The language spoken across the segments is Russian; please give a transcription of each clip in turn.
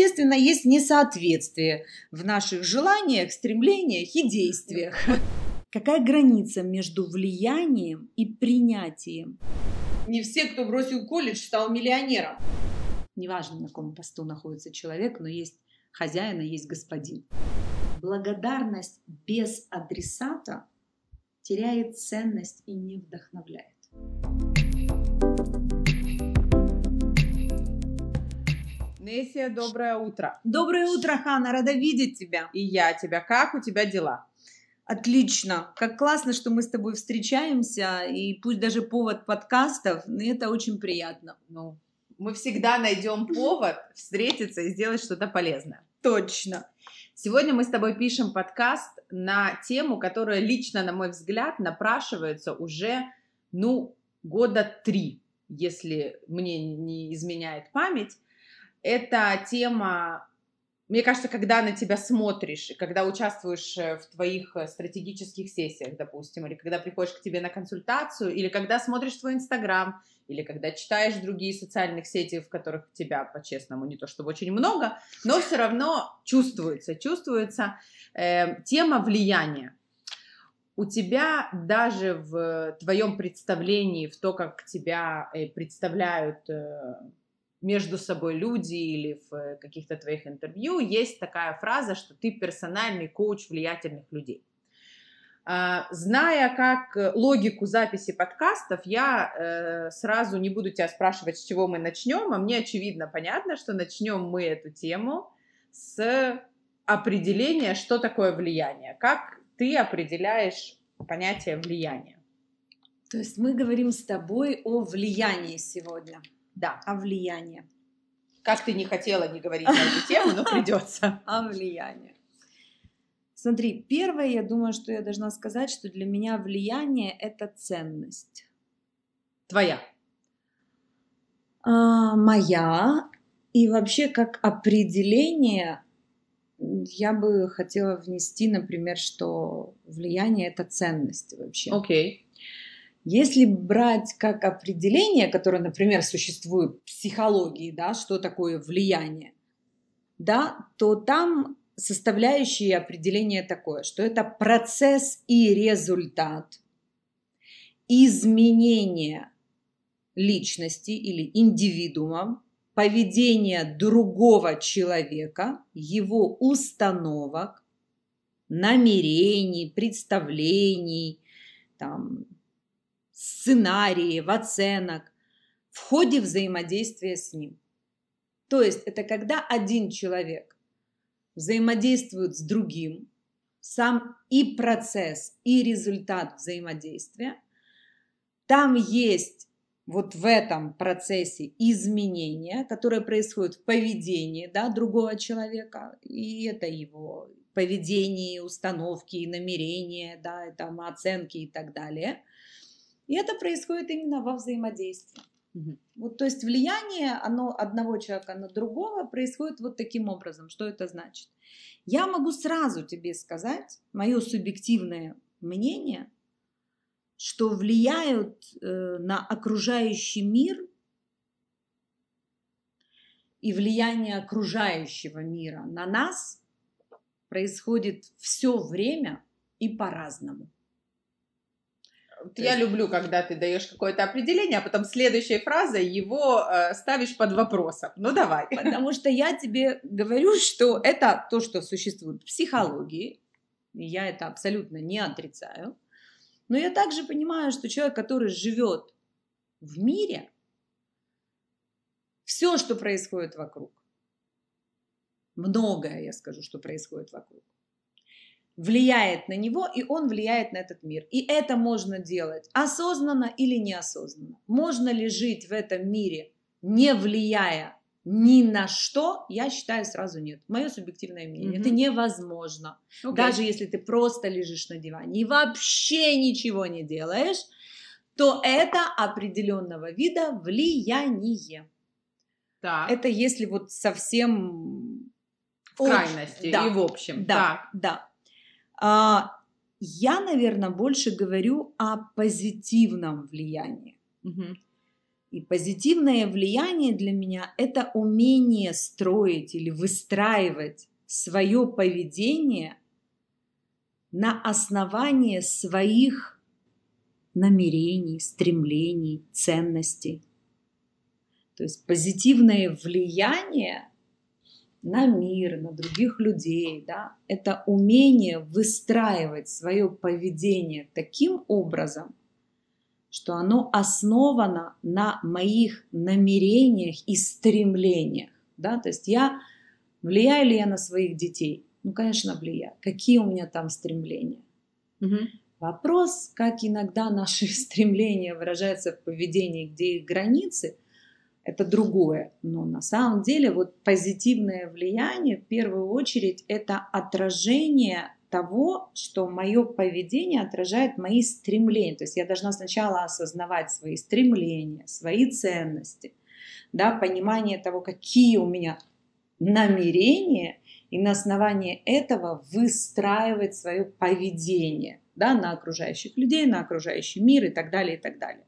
естественно, есть несоответствие в наших желаниях, стремлениях и действиях. Какая граница между влиянием и принятием? Не все, кто бросил колледж, стал миллионером. Неважно, на каком посту находится человек, но есть хозяин и есть господин. Благодарность без адресата теряет ценность и не вдохновляет. Несия, доброе утро. Доброе утро, Хана, рада видеть тебя. И я тебя. Как у тебя дела? Отлично. Как классно, что мы с тобой встречаемся, и пусть даже повод подкастов, но это очень приятно. Ну, мы всегда найдем повод встретиться и сделать что-то полезное. Точно. Сегодня мы с тобой пишем подкаст на тему, которая лично, на мой взгляд, напрашивается уже, ну, года три, если мне не изменяет память. Это тема мне кажется, когда на тебя смотришь, когда участвуешь э, в твоих э, стратегических сессиях, допустим, или когда приходишь к тебе на консультацию, или когда смотришь твой Инстаграм, или когда читаешь другие социальных сети, в которых тебя, по-честному, не то чтобы очень много, но все равно чувствуется, чувствуется э, тема влияния. У тебя даже в твоем представлении, в то, как тебя э, представляют между собой люди или в э, каких-то твоих интервью есть такая фраза, что ты персональный коуч влиятельных людей. А, зная как э, логику записи подкастов, я э, сразу не буду тебя спрашивать, с чего мы начнем, а мне очевидно понятно, что начнем мы эту тему с определения, что такое влияние. Как ты определяешь понятие влияния? То есть мы говорим с тобой о влиянии сегодня. Да. О влиянии. Как ты не хотела не говорить на эту тему, но придется. О влиянии. Смотри, первое, я думаю, что я должна сказать, что для меня влияние – это ценность. Твоя? А, моя. И вообще, как определение, я бы хотела внести, например, что влияние – это ценность вообще. Окей. Okay. Если брать как определение, которое, например, существует в психологии, да, что такое влияние, да, то там составляющее определение такое, что это процесс и результат изменения личности или индивидуума, поведения другого человека, его установок, намерений, представлений, там, сценариев, оценок в ходе взаимодействия с ним. То есть это когда один человек взаимодействует с другим, сам и процесс, и результат взаимодействия, там есть вот в этом процессе изменения, которые происходят в поведении да, другого человека, и это его поведение, установки, намерения, да, там, оценки и так далее. И это происходит именно во взаимодействии. Угу. Вот, то есть влияние оно, одного человека на другого происходит вот таким образом. Что это значит? Я могу сразу тебе сказать, мое субъективное мнение, что влияют э, на окружающий мир и влияние окружающего мира на нас происходит все время и по-разному. Я люблю, когда ты даешь какое-то определение, а потом следующей фразой его э, ставишь под вопросом. Ну давай. Потому что я тебе говорю, что это то, что существует в психологии. И я это абсолютно не отрицаю. Но я также понимаю, что человек, который живет в мире, все, что происходит вокруг, многое, я скажу, что происходит вокруг, влияет на него, и он влияет на этот мир. И это можно делать осознанно или неосознанно. Можно ли жить в этом мире, не влияя ни на что, я считаю сразу нет. Мое субъективное мнение. Mm-hmm. Это невозможно. Okay. Даже если ты просто лежишь на диване и вообще ничего не делаешь, то это определенного вида влияние. Так. Это если вот совсем в крайности да. и в общем. Да, так. да. А, я, наверное, больше говорю о позитивном влиянии. Угу. И позитивное влияние для меня – это умение строить или выстраивать свое поведение на основании своих намерений, стремлений, ценностей. То есть позитивное влияние на мир, на других людей, да, это умение выстраивать свое поведение таким образом, что оно основано на моих намерениях и стремлениях. Да? То есть я влияю ли я на своих детей? Ну, конечно, влияю. Какие у меня там стремления? Угу. Вопрос, как иногда наши стремления выражаются в поведении, где их границы, это другое. Но на самом деле вот позитивное влияние в первую очередь это отражение того, что мое поведение отражает мои стремления. То есть я должна сначала осознавать свои стремления, свои ценности, да, понимание того, какие у меня намерения, и на основании этого выстраивать свое поведение да, на окружающих людей, на окружающий мир и так далее, и так далее.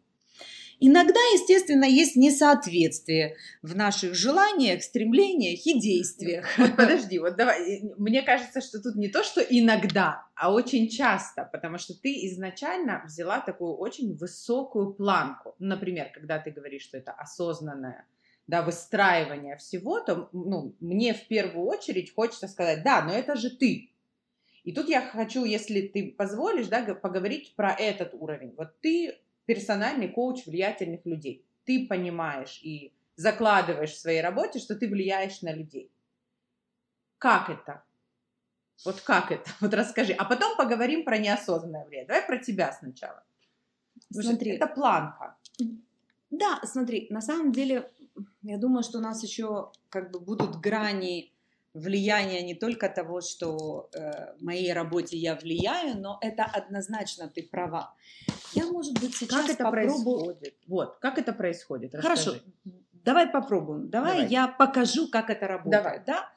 Иногда, естественно, есть несоответствие в наших желаниях, стремлениях и действиях. Вот подожди, вот давай. Мне кажется, что тут не то, что иногда, а очень часто, потому что ты изначально взяла такую очень высокую планку. Например, когда ты говоришь, что это осознанное да, выстраивание всего, то ну, мне в первую очередь хочется сказать, да, но это же ты. И тут я хочу, если ты позволишь, да, поговорить про этот уровень. Вот ты персональный коуч влиятельных людей. Ты понимаешь и закладываешь в своей работе, что ты влияешь на людей. Как это? Вот как это? Вот расскажи. А потом поговорим про неосознанное влияние. Давай про тебя сначала. Смотри. Это планка. Да, смотри, на самом деле, я думаю, что у нас еще как бы будут грани влияние не только того, что э, в моей работе я влияю, но это однозначно ты права. Я, может быть, сейчас как это попробую... происходит? Вот, как это происходит? Расскажи. Хорошо, давай попробуем. Давай, давай я покажу, как это работает. Давай. Да?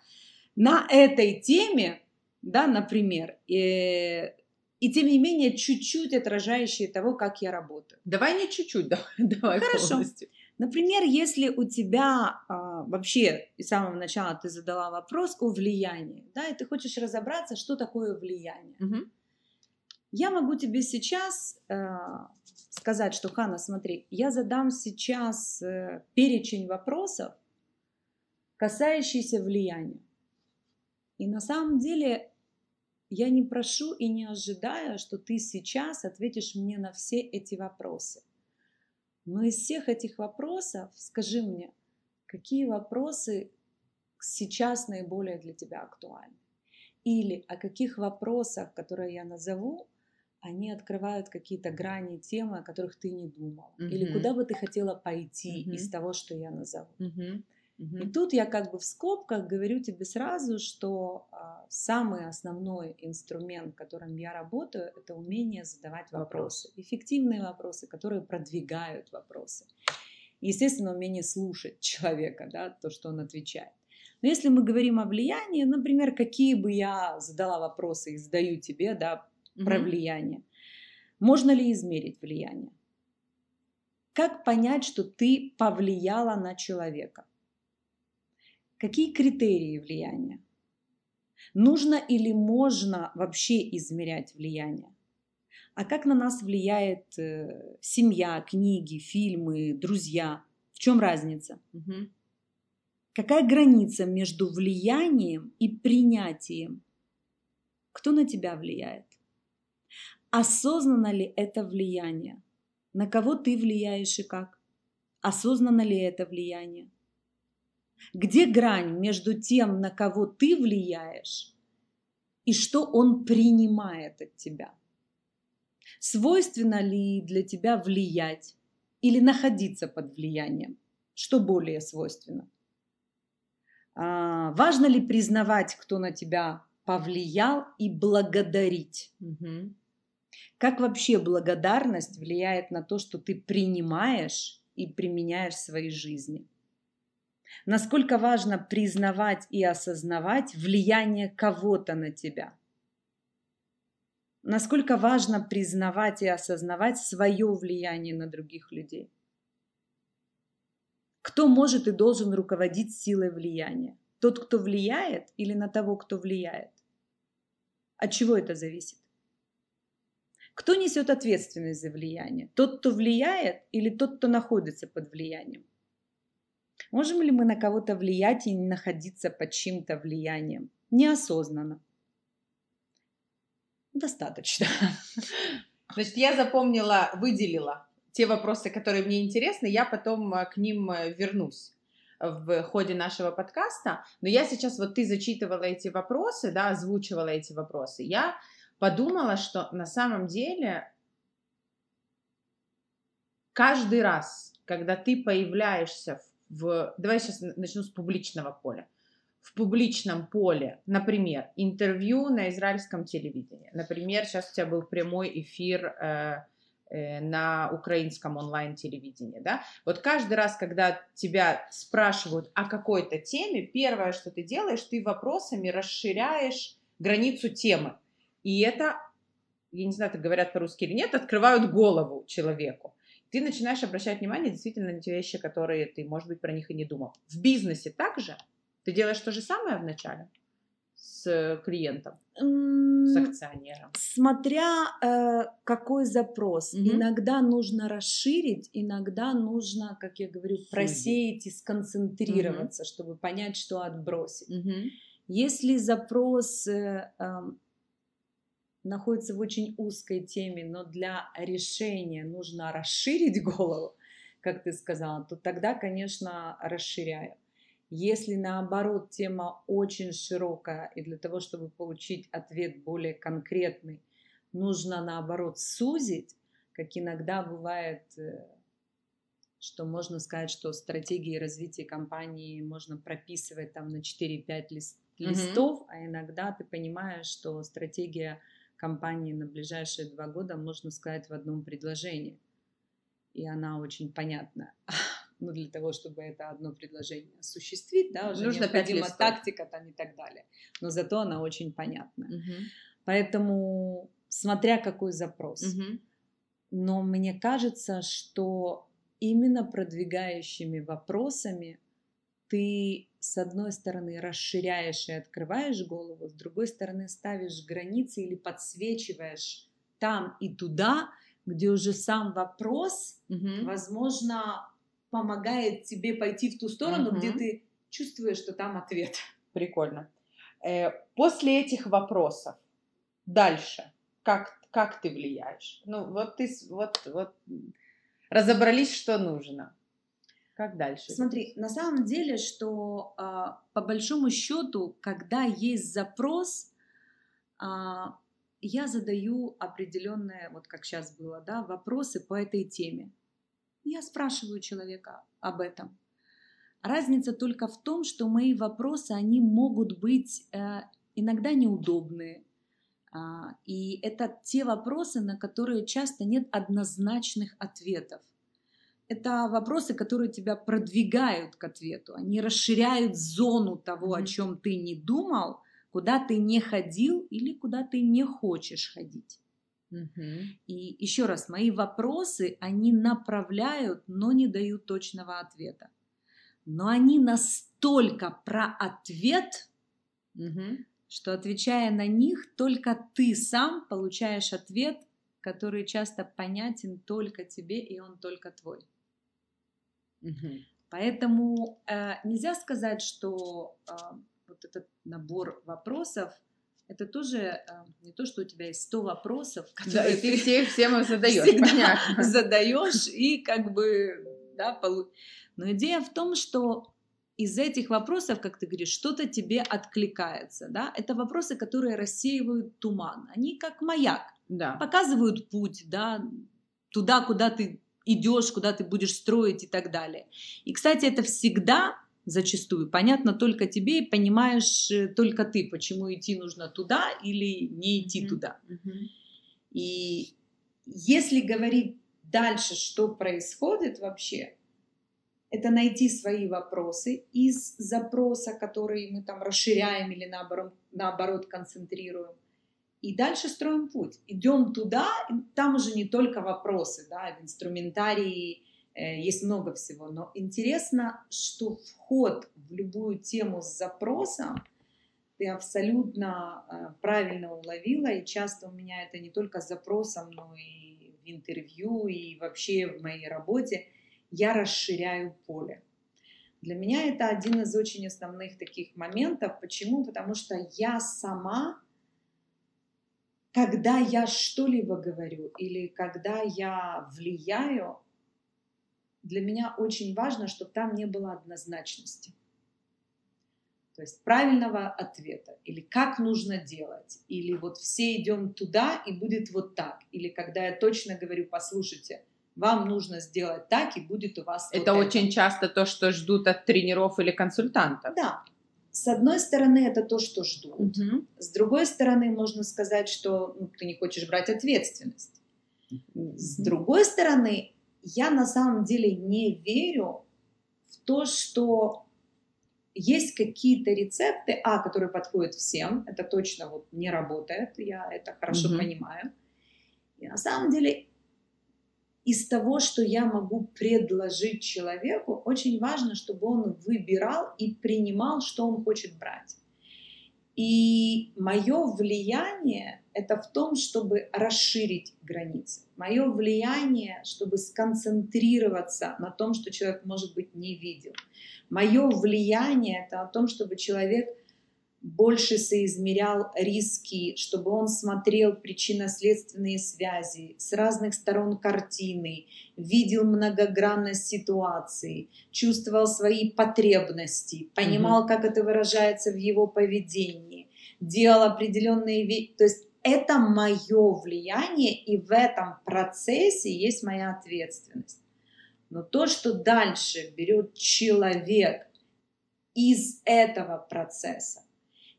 На этой теме, да, например, э, и тем не менее чуть-чуть отражающие того, как я работаю. Давай не чуть-чуть, давай, давай Хорошо. полностью. Например, если у тебя а, вообще с самого начала ты задала вопрос о влиянии, да, и ты хочешь разобраться, что такое влияние. Угу. Я могу тебе сейчас э, сказать, что, Хана, смотри, я задам сейчас э, перечень вопросов, касающийся влияния. И на самом деле я не прошу и не ожидаю, что ты сейчас ответишь мне на все эти вопросы. Но из всех этих вопросов скажи мне, какие вопросы сейчас наиболее для тебя актуальны? Или о каких вопросах, которые я назову, они открывают какие-то грани темы, о которых ты не думал. Mm-hmm. Или куда бы ты хотела пойти mm-hmm. из того, что я назову. Mm-hmm. Угу. И тут я как бы в скобках говорю тебе сразу, что а, самый основной инструмент, которым я работаю, это умение задавать вопросы. Вопрос. Эффективные вопросы, которые продвигают вопросы. Естественно, умение слушать человека, да, то, что он отвечает. Но если мы говорим о влиянии, например, какие бы я задала вопросы и задаю тебе, да, угу. про влияние. Можно ли измерить влияние? Как понять, что ты повлияла на человека? Какие критерии влияния? Нужно или можно вообще измерять влияние? А как на нас влияет э, семья, книги, фильмы, друзья? В чем разница? Угу. Какая граница между влиянием и принятием? Кто на тебя влияет? Осознанно ли это влияние? На кого ты влияешь и как? Осознанно ли это влияние? Где грань между тем, на кого ты влияешь, и что он принимает от тебя? Свойственно ли для тебя влиять или находиться под влиянием? Что более свойственно? А, важно ли признавать, кто на тебя повлиял, и благодарить? Угу. Как вообще благодарность влияет на то, что ты принимаешь и применяешь в своей жизни? Насколько важно признавать и осознавать влияние кого-то на тебя? Насколько важно признавать и осознавать свое влияние на других людей? Кто может и должен руководить силой влияния? Тот, кто влияет или на того, кто влияет? От чего это зависит? Кто несет ответственность за влияние? Тот, кто влияет или тот, кто находится под влиянием? Можем ли мы на кого-то влиять и не находиться под чьим-то влиянием? Неосознанно. Достаточно. Значит, я запомнила, выделила те вопросы, которые мне интересны, я потом э, к ним э, вернусь в ходе нашего подкаста. Но я сейчас, вот ты зачитывала эти вопросы, да, озвучивала эти вопросы. Я подумала, что на самом деле каждый раз, когда ты появляешься в... Давай сейчас начну с публичного поля. В публичном поле, например, интервью на израильском телевидении. Например, сейчас у тебя был прямой эфир э, э, на украинском онлайн-телевидении, да, вот каждый раз, когда тебя спрашивают о какой-то теме, первое, что ты делаешь, ты вопросами расширяешь границу темы. И это, я не знаю, так говорят по-русски или нет, открывают голову человеку. Ты начинаешь обращать внимание действительно на те вещи, которые ты, может быть, про них и не думал. В бизнесе также ты делаешь то же самое вначале с клиентом, с акционером? Смотря э, какой запрос. Угу. Иногда нужно расширить, иногда нужно, как я говорю, просеять и сконцентрироваться, угу. чтобы понять, что отбросить. Угу. Если запрос э, э, находится в очень узкой теме, но для решения нужно расширить голову, как ты сказала, то тогда, конечно, расширяю. Если наоборот тема очень широкая, и для того, чтобы получить ответ более конкретный, нужно наоборот сузить, как иногда бывает, э, что можно сказать, что стратегии развития компании можно прописывать там на 4-5 лист, листов, mm-hmm. а иногда ты понимаешь, что стратегия компании на ближайшие два года можно сказать в одном предложении. И она очень понятна. Но для того, чтобы это одно предложение осуществить, да, уже Нужно необходима тактика там и так далее. Но зато она очень понятна. Угу. Поэтому, смотря какой запрос. Угу. Но мне кажется, что именно продвигающими вопросами ты с одной стороны расширяешь и открываешь голову, с другой стороны ставишь границы или подсвечиваешь там и туда, где уже сам вопрос, угу. возможно, помогает тебе пойти в ту сторону, угу. где ты чувствуешь, что там ответ. Прикольно. Э, после этих вопросов дальше, как, как ты влияешь? Ну, вот ты вот, вот разобрались, что нужно. Как дальше? Смотри, на самом деле, что а, по большому счету, когда есть запрос, а, я задаю определенные, вот как сейчас было, да, вопросы по этой теме. Я спрашиваю человека об этом. Разница только в том, что мои вопросы, они могут быть э, иногда неудобные. А, и это те вопросы, на которые часто нет однозначных ответов это вопросы, которые тебя продвигают к ответу. Они расширяют зону того, о чем ты не думал, куда ты не ходил или куда ты не хочешь ходить. Mm-hmm. И еще раз, мои вопросы, они направляют, но не дают точного ответа. Но они настолько про ответ, mm-hmm. что отвечая на них, только ты сам получаешь ответ, который часто понятен только тебе, и он только твой. Угу. Поэтому э, нельзя сказать, что э, вот этот набор вопросов это тоже э, не то, что у тебя есть 100 вопросов, которые да, ты все всем задаешь. Задаешь и как бы, да, полу... Но идея в том, что из этих вопросов, как ты говоришь, что-то тебе откликается, да? Это вопросы, которые рассеивают туман. Они как маяк, да. показывают путь, да, туда, куда ты идешь, куда ты будешь строить и так далее. И, кстати, это всегда зачастую понятно только тебе и понимаешь э, только ты, почему идти нужно туда или не идти mm-hmm. туда. Mm-hmm. И если говорить дальше, что происходит вообще, это найти свои вопросы из запроса, который мы там расширяем или наоборот, наоборот концентрируем, и дальше строим путь. Идем туда, там уже не только вопросы, да, в инструментарии Э, есть много всего, но интересно, что вход в любую тему с запросом ты абсолютно э, правильно уловила, и часто у меня это не только с запросом, но и в интервью, и вообще в моей работе, я расширяю поле. Для меня это один из очень основных таких моментов. Почему? Потому что я сама, когда я что-либо говорю или когда я влияю, для меня очень важно, чтобы там не было однозначности. То есть правильного ответа, или как нужно делать, или вот все идем туда и будет вот так, или когда я точно говорю, послушайте, вам нужно сделать так и будет у вас. Это вот очень это. часто то, что ждут от тренеров или консультантов. Да. С одной стороны, это то, что ждут. Угу. С другой стороны, можно сказать, что ну, ты не хочешь брать ответственность. Угу. С другой стороны, я на самом деле не верю в то, что есть какие-то рецепты, а, которые подходят всем, это точно вот не работает, я это хорошо mm понимаю. И на самом деле из того, что я могу предложить человеку, очень важно, чтобы он выбирал и принимал, что он хочет брать. И мое влияние это в том, чтобы расширить границы. Мое влияние, чтобы сконцентрироваться на том, что человек, может быть, не видел. Мое влияние это о том, чтобы человек больше соизмерял риски, чтобы он смотрел причинно-следственные связи с разных сторон картины, видел многогранность ситуации, чувствовал свои потребности, понимал, mm-hmm. как это выражается в его поведении, делал определенные вещи. То есть это мое влияние, и в этом процессе есть моя ответственность. Но то, что дальше берет человек из этого процесса,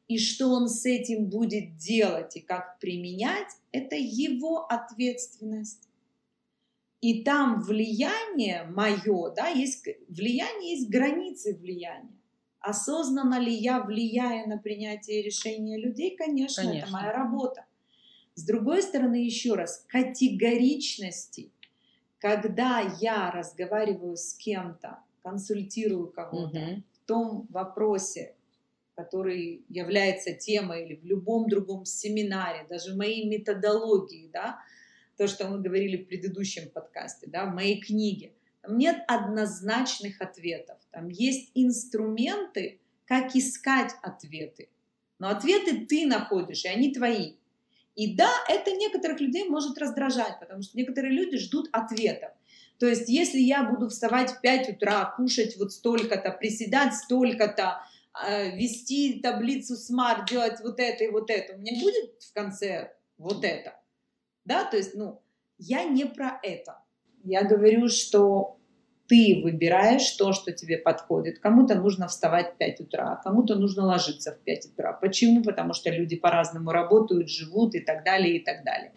и что он с этим будет делать и как применять, это его ответственность. И там влияние мое, да, есть влияние, есть границы влияния. Осознанно ли я влияю на принятие решения людей? Конечно, Конечно. это моя работа. С другой стороны, еще раз, категоричности, когда я разговариваю с кем-то, консультирую кого-то угу. в том вопросе, который является темой или в любом другом семинаре, даже в моей методологии, да, то, что мы говорили в предыдущем подкасте, да, в моей книге, там нет однозначных ответов. Там есть инструменты, как искать ответы. Но ответы ты находишь, и они твои. И да, это некоторых людей может раздражать, потому что некоторые люди ждут ответов. То есть, если я буду вставать в 5 утра, кушать вот столько-то, приседать столько-то, вести таблицу Smart, делать вот это и вот это, у меня будет в конце вот это. Да, то есть, ну, я не про это. Я говорю, что ты выбираешь то, что тебе подходит. Кому-то нужно вставать в 5 утра, кому-то нужно ложиться в 5 утра. Почему? Потому что люди по-разному работают, живут и так далее, и так далее.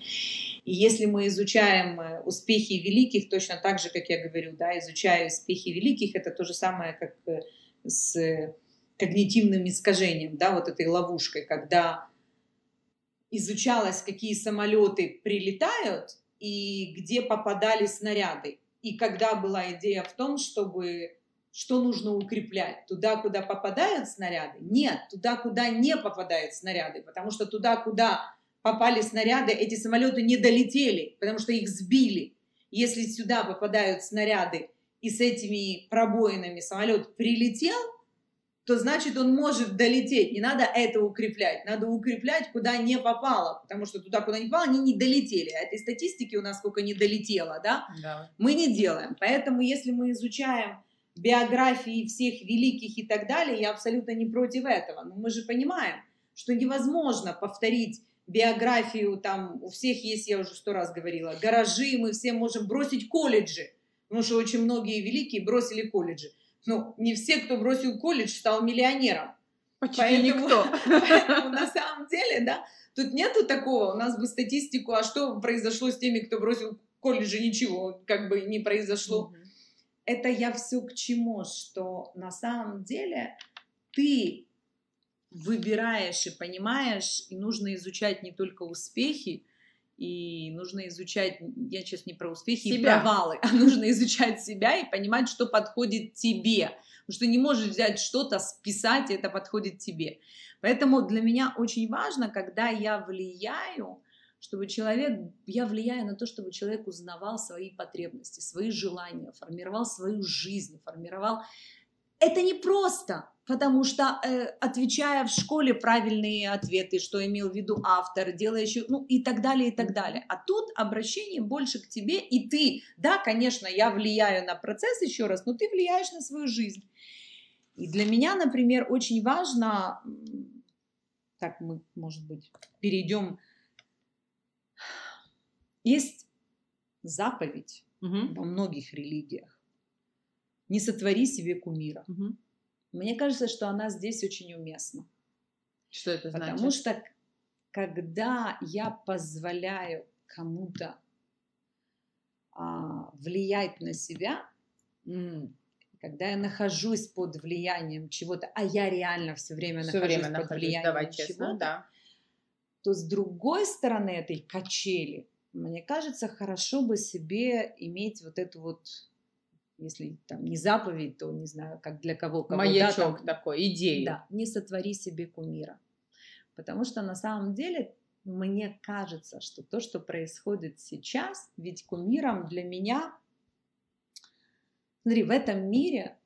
И если мы изучаем э, успехи великих, точно так же, как я говорю, да, изучая успехи великих, это то же самое, как э, с когнитивным искажением, да, вот этой ловушкой, когда изучалось, какие самолеты прилетают и где попадали снаряды. И когда была идея в том, чтобы что нужно укреплять? Туда, куда попадают снаряды? Нет, туда, куда не попадают снаряды, потому что туда, куда попали снаряды, эти самолеты не долетели, потому что их сбили. Если сюда попадают снаряды, и с этими пробоинами самолет прилетел, то значит он может долететь. Не надо это укреплять. Надо укреплять, куда не попало. Потому что туда, куда не попало, они не долетели. А этой статистики у нас сколько не долетело, да? да. Мы не делаем. Поэтому если мы изучаем биографии всех великих и так далее, я абсолютно не против этого. Но мы же понимаем, что невозможно повторить биографию, там у всех есть, я уже сто раз говорила, гаражи, мы все можем бросить колледжи, потому что очень многие великие бросили колледжи ну, не все, кто бросил колледж, стал миллионером. Почти поэтому, никто. Поэтому на самом деле, да, тут нету такого. У нас бы статистику, а что произошло с теми, кто бросил колледж, ничего как бы не произошло. Это я все к чему, что на самом деле ты выбираешь и понимаешь, и нужно изучать не только успехи, и нужно изучать, я сейчас не про успехи Себя. и провалы, а нужно изучать себя и понимать, что подходит тебе. Потому что не можешь взять что-то, списать, и это подходит тебе. Поэтому для меня очень важно, когда я влияю, чтобы человек, я влияю на то, чтобы человек узнавал свои потребности, свои желания, формировал свою жизнь, формировал... Это не просто, потому что, э, отвечая в школе правильные ответы, что имел в виду автор, делающий, ну и так далее, и так далее. А тут обращение больше к тебе, и ты, да, конечно, я влияю на процесс еще раз, но ты влияешь на свою жизнь. И для меня, например, очень важно, так мы, может быть, перейдем, есть заповедь Мгм. во многих религиях. Не сотвори себе кумира. Мгм. Мне кажется, что она здесь очень уместна. Что это значит? Потому что когда я позволяю кому-то а, влиять на себя, когда я нахожусь под влиянием чего-то, а я реально все время Всё нахожусь время под нахожусь, влиянием давай чего-то, да. то с другой стороны этой качели, мне кажется, хорошо бы себе иметь вот эту вот, если там не заповедь, то не знаю, как для кого, кого да, Маячок там, такой, идею. Да, не сотвори себе кумира. Потому что на самом деле мне кажется, что то, что происходит сейчас, ведь кумиром для меня, смотри, в этом мире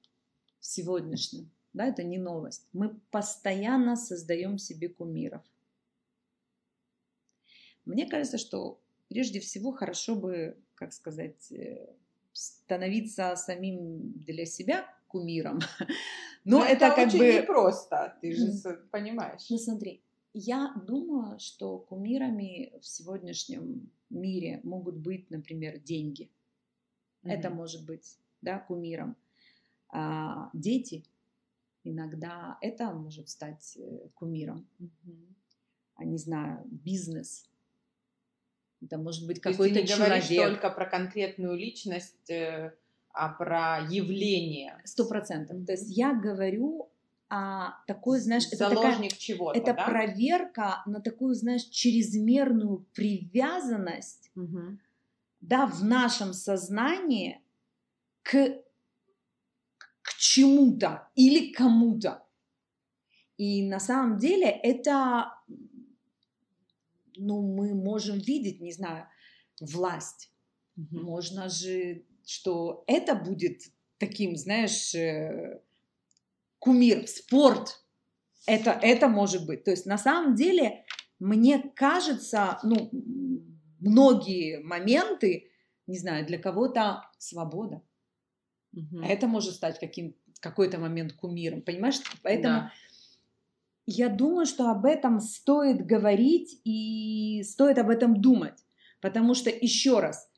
в сегодняшнем, да, это не новость, мы постоянно создаем себе кумиров. Мне кажется, что прежде всего хорошо бы, как сказать, э, становиться самим для себя кумиром. Но это, как очень бы... непросто, ты же с- понимаешь. Ну смотри, я думаю, что кумирами в сегодняшнем мире могут быть, например, деньги. Это Мгм. может быть, да, кумиром. А, дети иногда это может стать э, кумиром. Мгм. А не знаю, бизнес. Это может быть То есть ты какой-то не говоришь человек. только про конкретную личность, э, а про явление. Сто процентов. То есть я говорю о такой, знаешь, это такая Заложник чего-то, это да? проверка на такую, знаешь, чрезмерную привязанность Мгм. да, в нашем сознании к, к чему-то или кому-то. И на самом деле это, ну, мы можем видеть, не знаю, власть. Мгм. Можно же, что это будет таким, знаешь, э, кумир, спорт. Это, это может быть. То есть на самом деле, мне кажется, ну, многие моменты, не знаю, для кого-то свобода. А это может стать каким какой-то момент кумиром, понимаешь? Поэтому Да. Я думаю, что об этом стоит говорить и стоит об этом думать. Потому что, еще раз,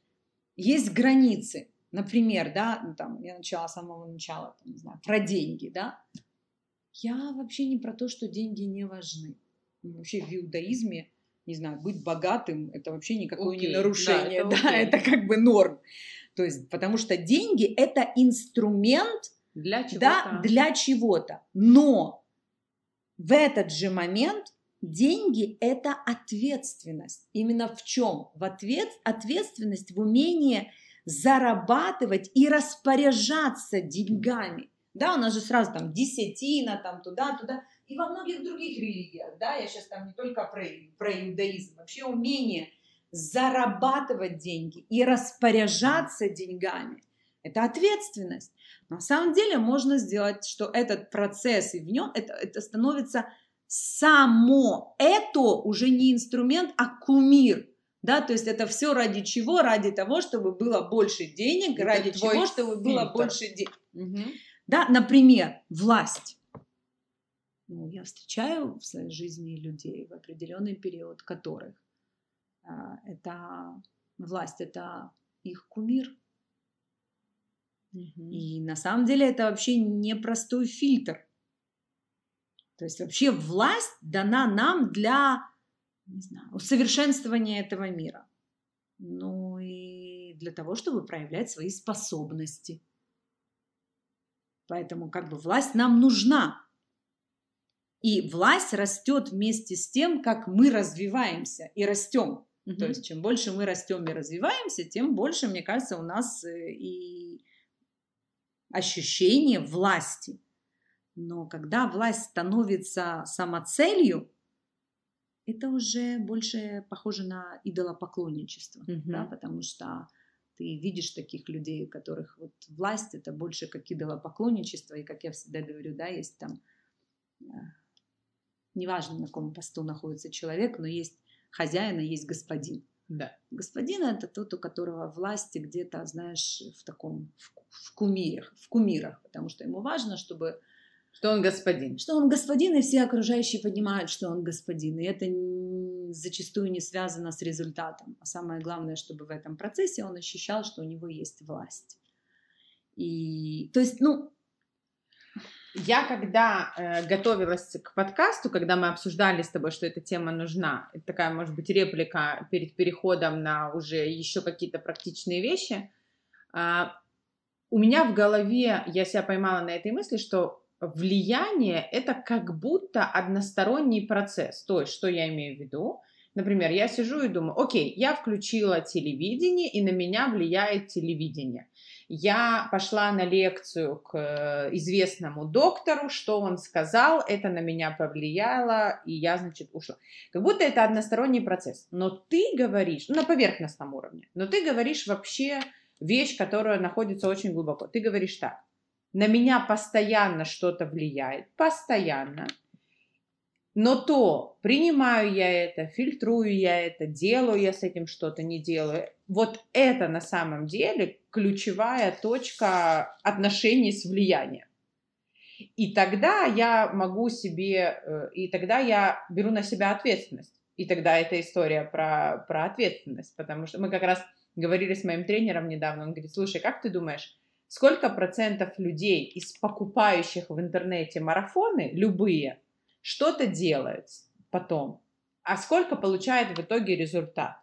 есть границы. Например, да, ну, там, я начала с самого начала, там, не знаю, про деньги, да. Я вообще не про то, что деньги не важны. Ну, Вообще в иудаизме, не знаю, быть богатым, это вообще никакое Окей, не да, нарушение, это да, это как бы норм. То есть, потому что деньги – это инструмент, Для чего-то. да, для чего-то. Но в этот же момент деньги – это ответственность. Именно в чем? В ответ, ответственность в умении зарабатывать и распоряжаться деньгами. Да, у нас же сразу там десятина, там туда-туда. И во многих других религиях, да, я сейчас там не только про, про иудаизм, вообще умение зарабатывать деньги и распоряжаться деньгами. Это ответственность. На самом деле можно сделать, что этот процесс и в нем это, это становится само это уже не инструмент, а кумир. Да, то есть это все ради чего? Ради того, чтобы было больше денег, Это ради чего, чтобы было больше денег. Мгм. Да, например, власть. Ну, я встречаю в своей жизни людей в определенный период, которых а, это власть, это их кумир. И на самом деле это вообще непростой фильтр. То есть вообще власть дана нам для не знаю, усовершенствования этого мира. Ну и для того, чтобы проявлять свои способности. Поэтому как бы власть нам нужна. И власть растет вместе с тем, как мы развиваемся и растем. Угу. То есть чем больше мы растем и развиваемся, тем больше, мне кажется, у нас э, и ощущение власти. Но когда власть становится самоцелью, это уже больше похоже на идолопоклонничество, угу. да, потому что ты видишь таких людей, у которых вот власть это больше как идолопоклонничество, и как я всегда говорю, да, есть там, э, неважно на каком посту находится человек, но есть хозяин, и есть господин. Да. Господин это тот, у которого власти где-то, знаешь, в таком, в, в кумирах, в кумирах, потому что ему важно, чтобы что он господин. Что он господин, и все окружающие понимают, что он господин. И это зачастую не связано с результатом. А самое главное, чтобы в этом процессе он ощущал, что у него есть власть. И, то есть, ну... Я когда э, готовилась к подкасту, когда мы обсуждали с тобой, что эта тема нужна, это такая, может быть, реплика перед переходом на уже еще какие-то практичные вещи, э, у меня в голове, я себя поймала на этой мысли, что влияние это как будто односторонний процесс. То есть, что я имею в виду? Например, я сижу и думаю, окей, я включила телевидение, и на меня влияет телевидение. Я пошла на лекцию к э, известному доктору, что он сказал, это на меня повлияло, и я, значит, ушла. Как будто это односторонний процесс. Но ты говоришь, ну, на поверхностном уровне, но ты говоришь вообще вещь, которая находится очень глубоко. Ты говоришь так, на меня постоянно что-то влияет, постоянно. Но то, принимаю я это, фильтрую я это, делаю я с этим что-то, не делаю. Вот это на самом деле ключевая точка отношений с влиянием. И тогда я могу себе, э, и тогда я беру на себя ответственность. И тогда это история про, про ответственность, потому что мы как раз говорили с моим тренером недавно, он говорит, слушай, как ты думаешь, сколько процентов людей из покупающих в интернете марафоны, любые, что-то делают потом, а сколько получает в итоге результат.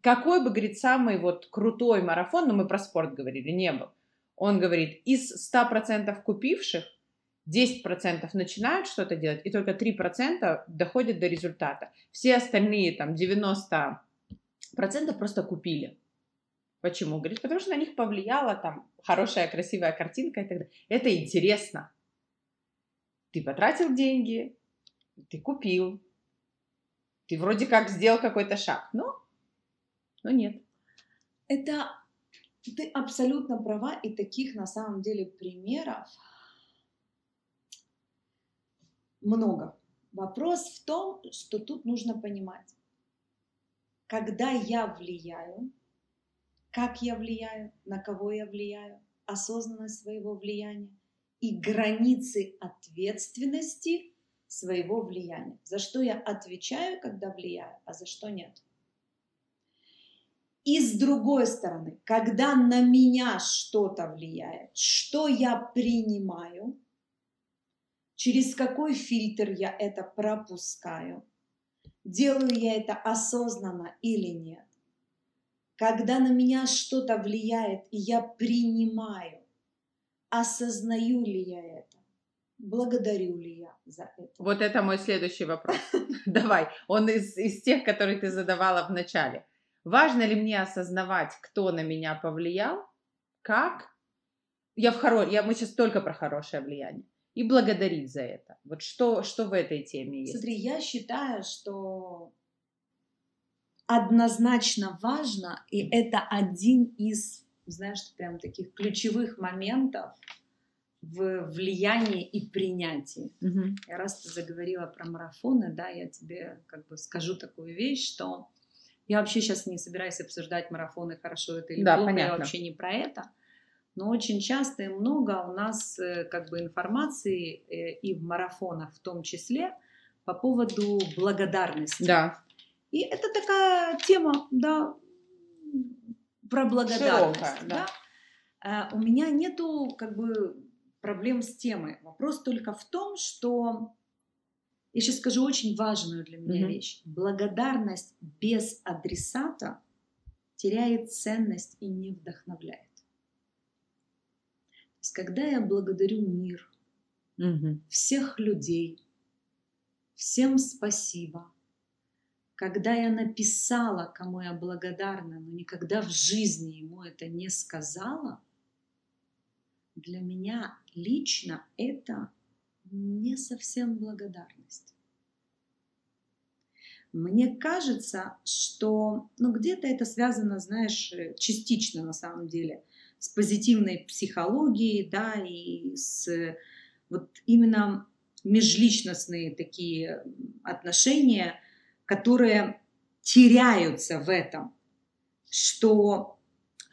Какой бы, говорит, самый вот крутой марафон, ну мы про спорт говорили, не был, он говорит, из 100% купивших 10% начинают что-то делать, и только 3% доходят до результата. Все остальные там 90% просто купили. Почему? Говорит, потому что на них повлияла там хорошая, красивая картинка и так далее. Это интересно. Ты потратил деньги, ты купил, ты вроде как сделал какой-то шаг, но, но нет. Это ты абсолютно права, и таких на самом деле примеров много. Вопрос в том, что тут нужно понимать, когда я влияю, как я влияю, на кого я влияю, осознанность своего влияния и границы ответственности своего влияния. За что я отвечаю, когда влияю, а за что нет. И с другой стороны, когда на меня что-то влияет, что я принимаю, через какой фильтр я это пропускаю, делаю я это осознанно или нет, когда на меня что-то влияет, и я принимаю, осознаю ли я это, благодарю ли я за это. Вот это мой следующий вопрос. Давай, он из, из тех, которые ты задавала в начале. Важно ли мне осознавать, кто на меня повлиял, как? Я в хоро... я, мы сейчас только про хорошее влияние. И благодарить за это. Вот что, что в этой теме есть? Смотри, я считаю, что однозначно важно, и это один из, знаешь, прям таких ключевых моментов в влиянии и принятии. Угу. Я раз ты заговорила про марафоны, да, я тебе как бы скажу такую вещь, что я вообще сейчас не собираюсь обсуждать марафоны, хорошо это или да, плохо, понятно. я вообще не про это. Но очень часто и много у нас э, как бы информации э, и в марафонах в том числе по поводу благодарности. Да. И это такая тема, да, про благодарность. Широкая, да. Да? А, у меня нету как бы проблем с темой. Вопрос только в том, что я сейчас скажу очень важную для меня mm-hmm. вещь. Благодарность без адресата теряет ценность и не вдохновляет. То есть, когда я благодарю мир, mm-hmm. всех людей, всем спасибо, когда я написала, кому я благодарна, но никогда в жизни ему это не сказала, для меня лично это не совсем благодарность. Мне кажется, что ну, где-то это связано, знаешь, частично на самом деле с позитивной психологией, да, и с вот именно межличностные такие отношения, которые теряются в этом, что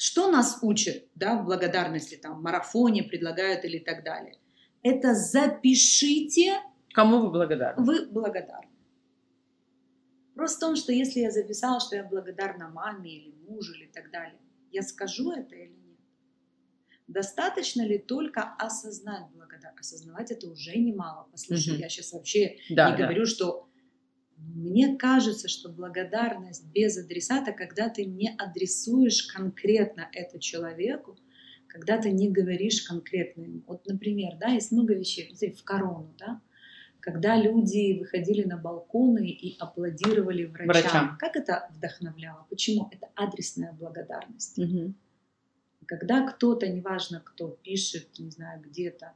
что нас учат, да, в благодарности, там, марафоне предлагают или так далее. Это запишите. Кому вы благодарны? Вы благодарны. Просто в том, что если я записала, что я благодарна маме или мужу или так далее, я скажу это или нет? Достаточно ли только осознать благодарность? Осознавать это уже немало. Послушай, угу. я сейчас вообще да, не да. говорю, что мне кажется, что благодарность без адресата, когда ты не адресуешь конкретно это человеку, когда ты не говоришь конкретно ему. Вот, например, да, есть много вещей, в корону, да, когда люди выходили на балконы и аплодировали врачам. врачам. Как это вдохновляло? Почему? Это адресная благодарность. Угу. Когда кто-то, неважно кто, пишет, не знаю, где-то,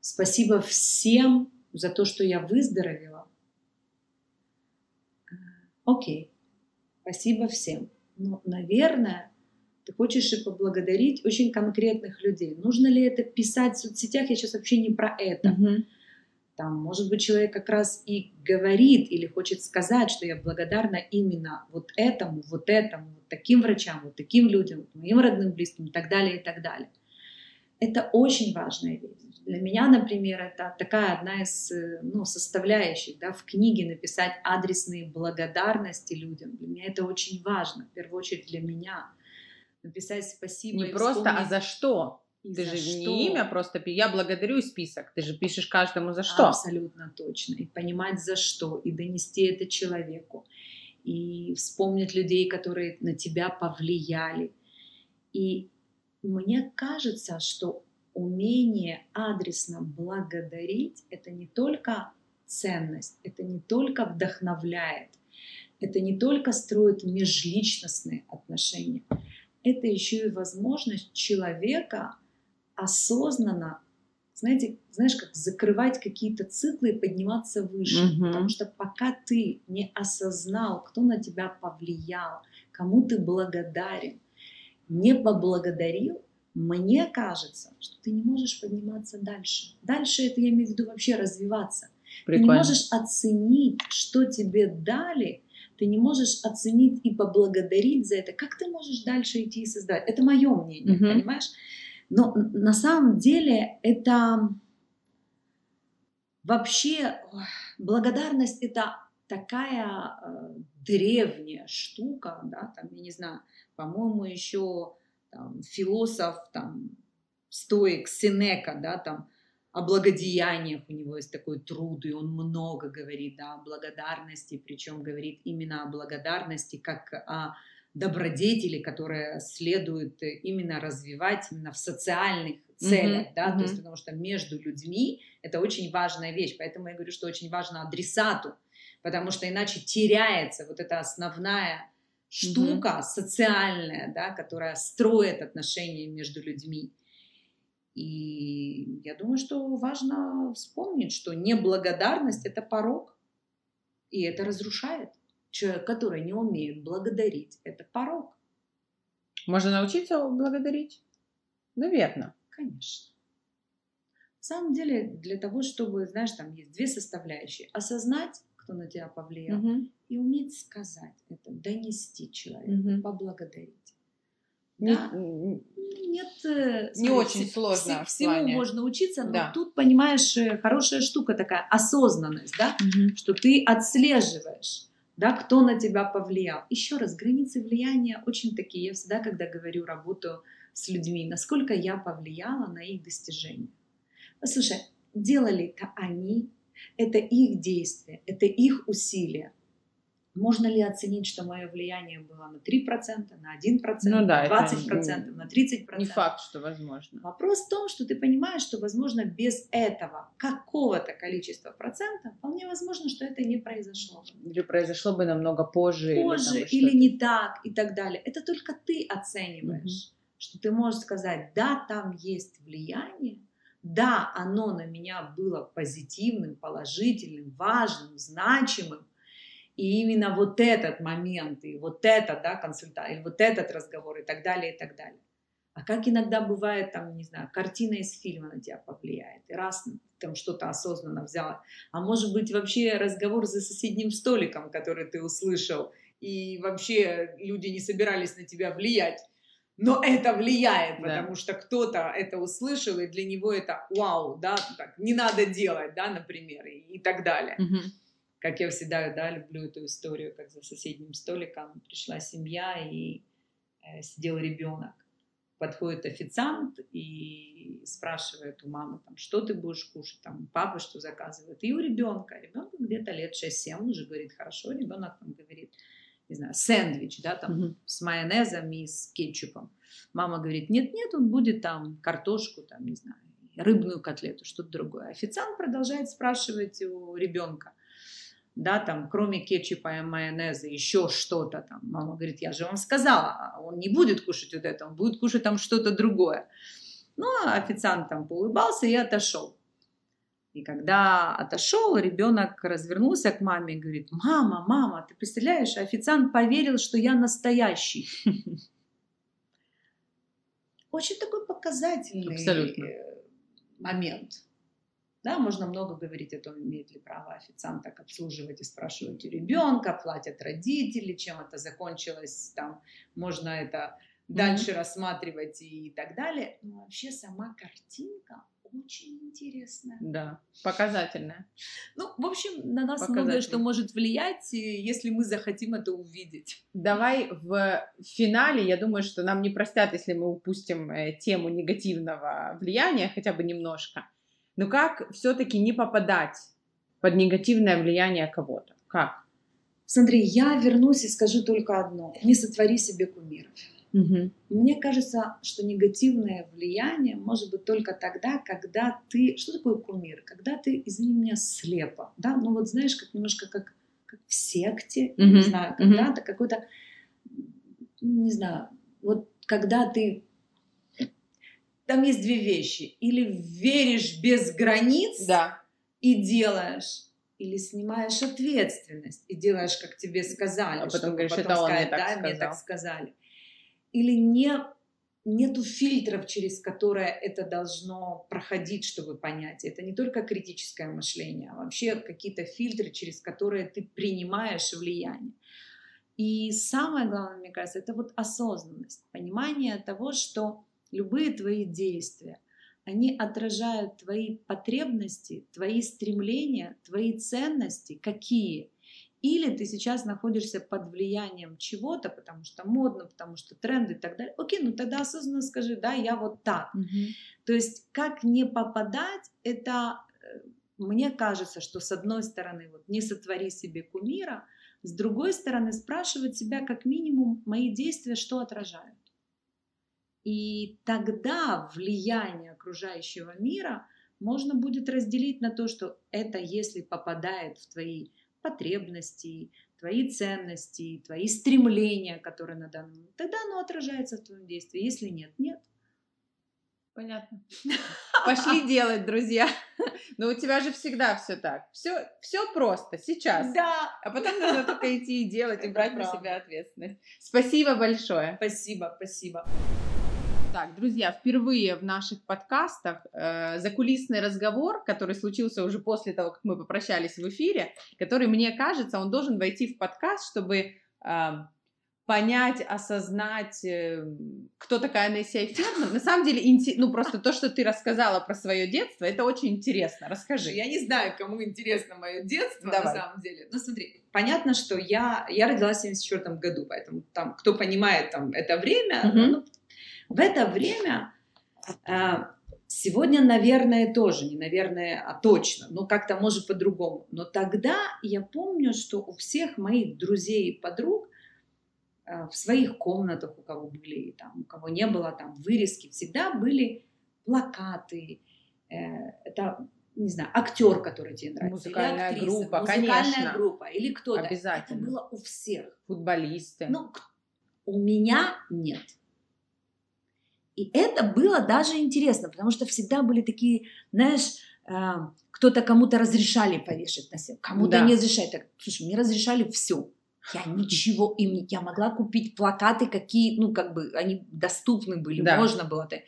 спасибо всем за то, что я выздоровела, окей, спасибо всем. Но, наверное, ты хочешь и поблагодарить очень конкретных людей. Нужно ли это писать в соцсетях? Я сейчас вообще не про это. Mm-hmm. Там, может быть, человек как раз и говорит или хочет сказать, что я благодарна именно вот этому, вот этому, вот таким врачам, вот таким людям, вот моим родным, близким и так далее, и так далее. Это очень важная вещь. Для меня, например, это такая одна из ну, составляющих да, в книге написать адресные благодарности людям. Для меня это очень важно, в первую очередь для меня. Написать спасибо. Не просто, а за что? И ты же что? не имя просто я благодарю список, ты же пишешь каждому за что. Абсолютно точно. И понимать за что, и донести это человеку, и вспомнить людей, которые на тебя повлияли. И мне кажется, что умение адресно благодарить — это не только ценность, это не только вдохновляет, это не только строит межличностные отношения, это еще и возможность человека осознанно, знаете, знаешь, как закрывать какие-то циклы и подниматься выше. Угу. Потому что пока ты не осознал, кто на тебя повлиял, кому ты благодарен, не поблагодарил, мне кажется, что ты не можешь подниматься дальше. Дальше это я имею в виду вообще развиваться. Прикольно. Ты не можешь оценить, что тебе дали, ты не можешь оценить и поблагодарить за это. Как ты можешь дальше идти и создать? Это мое мнение, угу. понимаешь? Но на самом деле это вообще благодарность это такая э, древняя штука, да, там, я не знаю, по-моему, еще там, философ, там, стоик Синека, да, там, о благодеяниях у него есть такой труд, и он много говорит да, о благодарности, причем говорит именно о благодарности как о добродетели, которая следует именно развивать именно в социальных целях, mm-hmm. да, mm-hmm. то есть потому что между людьми это очень важная вещь, поэтому я говорю, что очень важно адресату, потому что иначе теряется вот эта основная штука mm-hmm. социальная, да, которая строит отношения между людьми. И я думаю, что важно вспомнить, что неблагодарность – это порог, и это разрушает. Человек, который не умеет благодарить, это порог. Можно научиться благодарить? Наверное. Конечно. На самом деле, для того, чтобы, знаешь, там есть две составляющие. Осознать, кто на тебя повлиял, угу. и уметь сказать это, донести человеку, угу. поблагодарить. Да? Нет, э, не очень сложно. Вс- всему плане. можно учиться, но да. тут, понимаешь, э, хорошая штука такая, осознанность, да, угу. что ты отслеживаешь, да, кто на тебя повлиял. Еще раз, границы влияния очень такие. Я всегда, когда говорю, работаю с людьми, насколько я повлияла на их достижения. Послушай, делали это они, это их действия, это их усилия. Можно ли оценить, что мое влияние было на 3%, на 1%, Ну да, на это 20%, на 30%? Не факт, что возможно. Вопрос в том, что ты понимаешь, что, возможно, без этого какого-то количества процентов вполне возможно, что это не произошло. Или произошло бы намного позже. Позже или, или не так и так далее. Это только ты оцениваешь, что ты можешь сказать, да, там есть влияние, да, оно на меня было позитивным, положительным, важным, значимым, и именно вот этот момент, и вот это, да, консультация, и вот этот разговор, и так далее, и так далее. А как иногда бывает, там, не знаю, картина из фильма на тебя повлияет, и раз там что-то осознанно взяла, а может быть вообще разговор за соседним столиком, который ты услышал, и вообще люди не собирались на тебя влиять, но это влияет, Да. потому что кто-то это услышал, и для него это вау, да, так, не надо делать, да, например, и, и так далее. Мгм. Как я всегда, да, люблю эту историю, как за соседним столиком пришла семья и э, сидел ребенок. Подходит официант и спрашивает у мамы, там, что ты будешь кушать, там, папа что заказывает. И у ребенка, ребенку где-то лет 6-7, он уже говорит, хорошо, ребенок там говорит, не знаю, сэндвич, да, там, Мгм. с майонезом и с кетчупом. Мама говорит, нет-нет, он будет там картошку, там, не знаю, рыбную котлету, что-то другое. Официант продолжает спрашивать у ребенка, да, там, кроме кетчупа и майонеза, еще что-то там. Мама говорит, я же вам сказала, он не будет кушать вот это, он будет кушать там что-то другое. Ну, а официант там поулыбался и отошел. И когда отошел, ребенок развернулся к маме и говорит, мама, мама, ты представляешь, официант поверил, что я настоящий. Очень такой показательный Абсолютно. э, момент. Да, можно много говорить о том, имеет ли право официант так обслуживать и спрашивать у ребенка, платят родители, чем это закончилось, там можно это дальше рассматривать и так далее. Но вообще сама картинка очень интересная. Да, показательная. Ну, в общем, на нас многое что может влиять, и если мы захотим это увидеть. Давай в финале, я думаю, что нам не простят, если мы упустим э, тему негативного влияния, хотя бы немножко. Но как все-таки не попадать под негативное влияние кого-то? Как? Смотри, я вернусь и скажу только одно. Не сотвори себе кумиров. Мгм. Мне кажется, что негативное влияние может быть только тогда, когда ты... Что такое кумир? Когда ты, извини меня, слепо. Да? Ну вот знаешь, как немножко как, как в секте, Мгм. не знаю, когда-то какой-то... Не знаю, вот когда ты... Там есть две вещи. Или веришь без границ, Да. и делаешь, или снимаешь ответственность и делаешь, как тебе сказали. А потом чтобы говоришь, потом это мне сказать, да, мне сказал». так сказали. Или не, нету фильтров, через которые это должно проходить, чтобы понять. Это не только критическое мышление, а вообще какие-то фильтры, через которые ты принимаешь влияние. И самое главное, мне кажется, это вот осознанность, понимание того, что любые твои действия, они отражают твои потребности, твои стремления, твои ценности, какие. Или ты сейчас находишься под влиянием чего-то, потому что модно, потому что тренды и так далее. Окей, ну тогда осознанно скажи, да, я вот так. Мгм. То есть как не попадать, это э, мне кажется, что с одной стороны вот не сотвори себе кумира, с другой стороны спрашивать себя как минимум мои действия что отражают. И тогда влияние окружающего мира можно будет разделить на то, что это если попадает в твои потребности, твои ценности, твои стремления, которые на данный момент, тогда оно отражается в твоем действии. Если нет, нет. Понятно. Пошли делать, друзья. Но у тебя же всегда все так. Все, все просто, сейчас. Да, А потом нужно только идти и делать, и брать на себя ответственность. Спасибо большое. спасибо, спасибо. Так, друзья, впервые в наших подкастах э, закулисный разговор, который случился уже после того, как мы попрощались в эфире, который, мне кажется, он должен войти в подкаст, чтобы э, понять, осознать, э, кто такая Нессия Ферман. На самом деле, инте- ну просто то, что ты рассказала про свое детство, это очень интересно. Расскажи. Я не знаю, кому интересно мое детство Давай. на самом деле. Ну смотри, понятно, что я, я родилась в 74 году, поэтому там, кто понимает там это время, Мгм. ну, в это время э, Сегодня, наверное, тоже, не наверное, а точно, но как-то может по-другому. Но тогда я помню, что у всех моих друзей и подруг э, в своих комнатах, у кого были, там, у кого не было там вырезки, всегда были плакаты. Э, это, не знаю, актер, который тебе нравится. Музыкальная актриса, группа, музыкальная конечно. группа, или кто-то. Обязательно. Это было у всех. Футболисты. Ну, у меня нет. И это было даже интересно, потому что всегда были такие, знаешь, э, кто-то кому-то разрешали повешать на себя, кому-то Да. не разрешали. Так, слушай, мне разрешали все. Я ничего им не... Я могла купить плакаты, какие, ну, как бы, они доступны были, Да. можно было. так.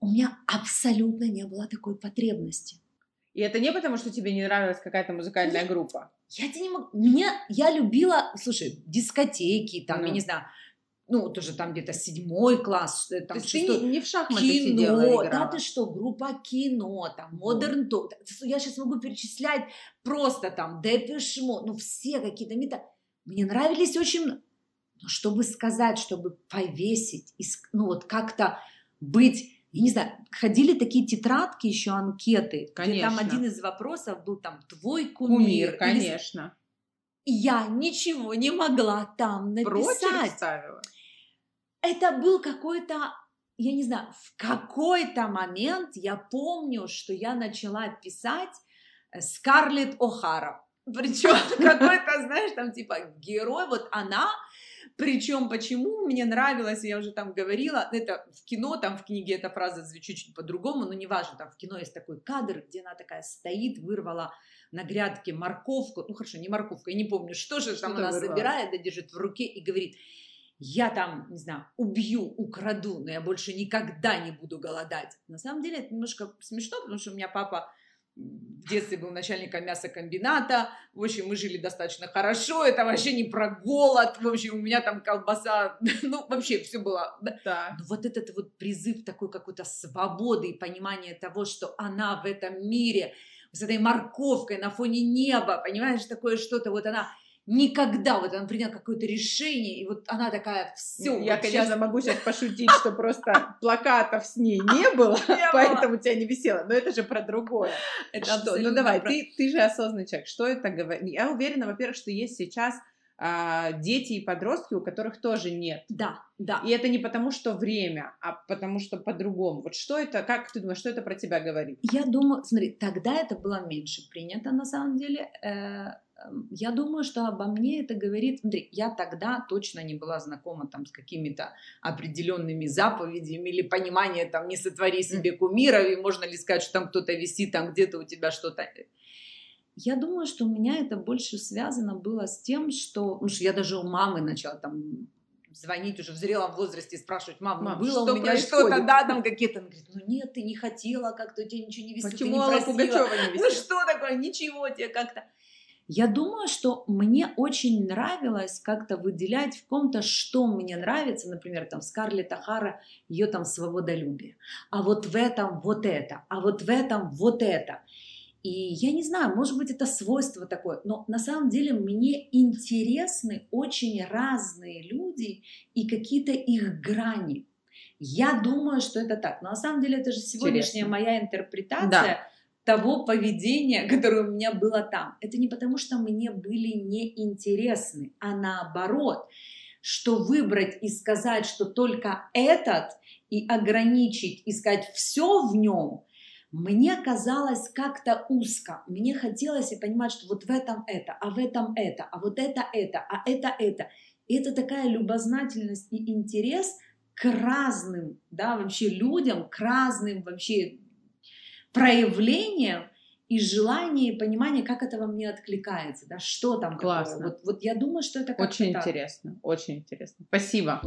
У меня абсолютно не было такой потребности. И это не потому, что тебе не нравилась какая-то музыкальная группа. Я тебе не могу... Меня... Я любила, слушай, дискотеки, там, я Ну. не знаю, ну, тоже там где-то седьмой класс, э, То там есть ты шестой... не, не в шахматы сидела Кино, и да играла. ты что, группа кино, там, Modern Talk, я сейчас могу перечислять просто там, Mode, ну, все какие-то мета. Мне нравились очень, но чтобы сказать, чтобы повесить, ну, вот как-то быть, я не знаю, ходили такие тетрадки еще, анкеты, где там Конечно. один из вопросов был там, твой кумир. Кумир, или конечно. И я ничего не могла там написать. ставила. Это был какой-то, я не знаю, в какой-то момент я помню, что я начала писать э, Скарлетт О'Хара. Причем какой-то, знаешь, там типа герой, вот она, причем почему мне нравилось, я уже там говорила, это в кино, там в книге эта фраза звучит чуть по-другому, но неважно, там в кино есть такой кадр, где она такая стоит, вырвала на грядке морковку, ну хорошо, не морковку, я не помню, что же там Что-то она вырвала. забирает, да держит в руке и говорит, я там, не знаю, убью, украду, но я больше никогда не буду голодать. На самом деле это немножко смешно, потому что у меня папа в детстве был начальником мясокомбината. В общем, мы жили достаточно хорошо. Это вообще не про голод. В общем, у меня там колбаса. Ну, вообще все было. да. Но вот этот вот призыв такой какой-то свободы и понимания того, что она в этом мире с этой морковкой на фоне неба, понимаешь, такое что-то, вот она никогда, вот она приняла какое-то решение, и вот она такая, все, Я, конечно, могу сейчас пошутить, что просто плакатов с ней не было, поэтому тебя не висело. Но это же про другое. Что? Ну давай, ты, ты же осознанный человек. Что это говорит? Я уверена, во-первых, что есть сейчас а, дети и подростки, у которых тоже нет. Да, да. И это не потому, что время, а потому что по-другому. Вот что это, как ты думаешь, что это про тебя говорит? Я думаю, смотри, тогда это было меньше принято на самом деле. Э, Я думаю, что обо мне это говорит. Смотри, я тогда точно не была знакома там с какими-то определенными заповедями или пониманием там не сотвори себе кумира, и можно ли сказать, что там кто-то висит, там где-то у тебя что-то. Я думаю, что у меня это больше связано было с тем, что, ну, что я даже у мамы начала там звонить уже в зрелом возрасте и спрашивать, мам, ну, Мам, было что у меня происходит?» что-то, да, там какие-то. Она говорит, ну нет, ты не хотела, как-то у тебя ничего не висит, ты Почему не Алла просила. Пугачева не Ну висит? что такое, ничего тебе как-то. Я думаю, что мне очень нравилось как-то выделять в ком-то, что мне нравится, например, там Скарлетт Ахара, ее там свободолюбие, а вот в этом вот это, а вот в этом вот это. И я не знаю, может быть, это свойство такое, но на самом деле мне интересны очень разные люди и какие-то их грани. Я думаю, что это так. Но на самом деле это же сегодняшняя Интересно. моя интерпретация Да. Того поведения, которое у меня было там. Это не потому, что мне были неинтересны, а наоборот, что выбрать и сказать, что только этот, и ограничить, и сказать все в нем, мне казалось как-то узко. Мне хотелось и понимать, что вот в этом это, а в этом это, а вот это это, а это это. И это такая любознательность и интерес к разным, да, вообще людям, к разным вообще проявлениям и желание, и понимание, как это во мне откликается, да, что там такое. Классно. Вот, вот я думаю, что это как-то Очень интересно, очень интересно. Спасибо.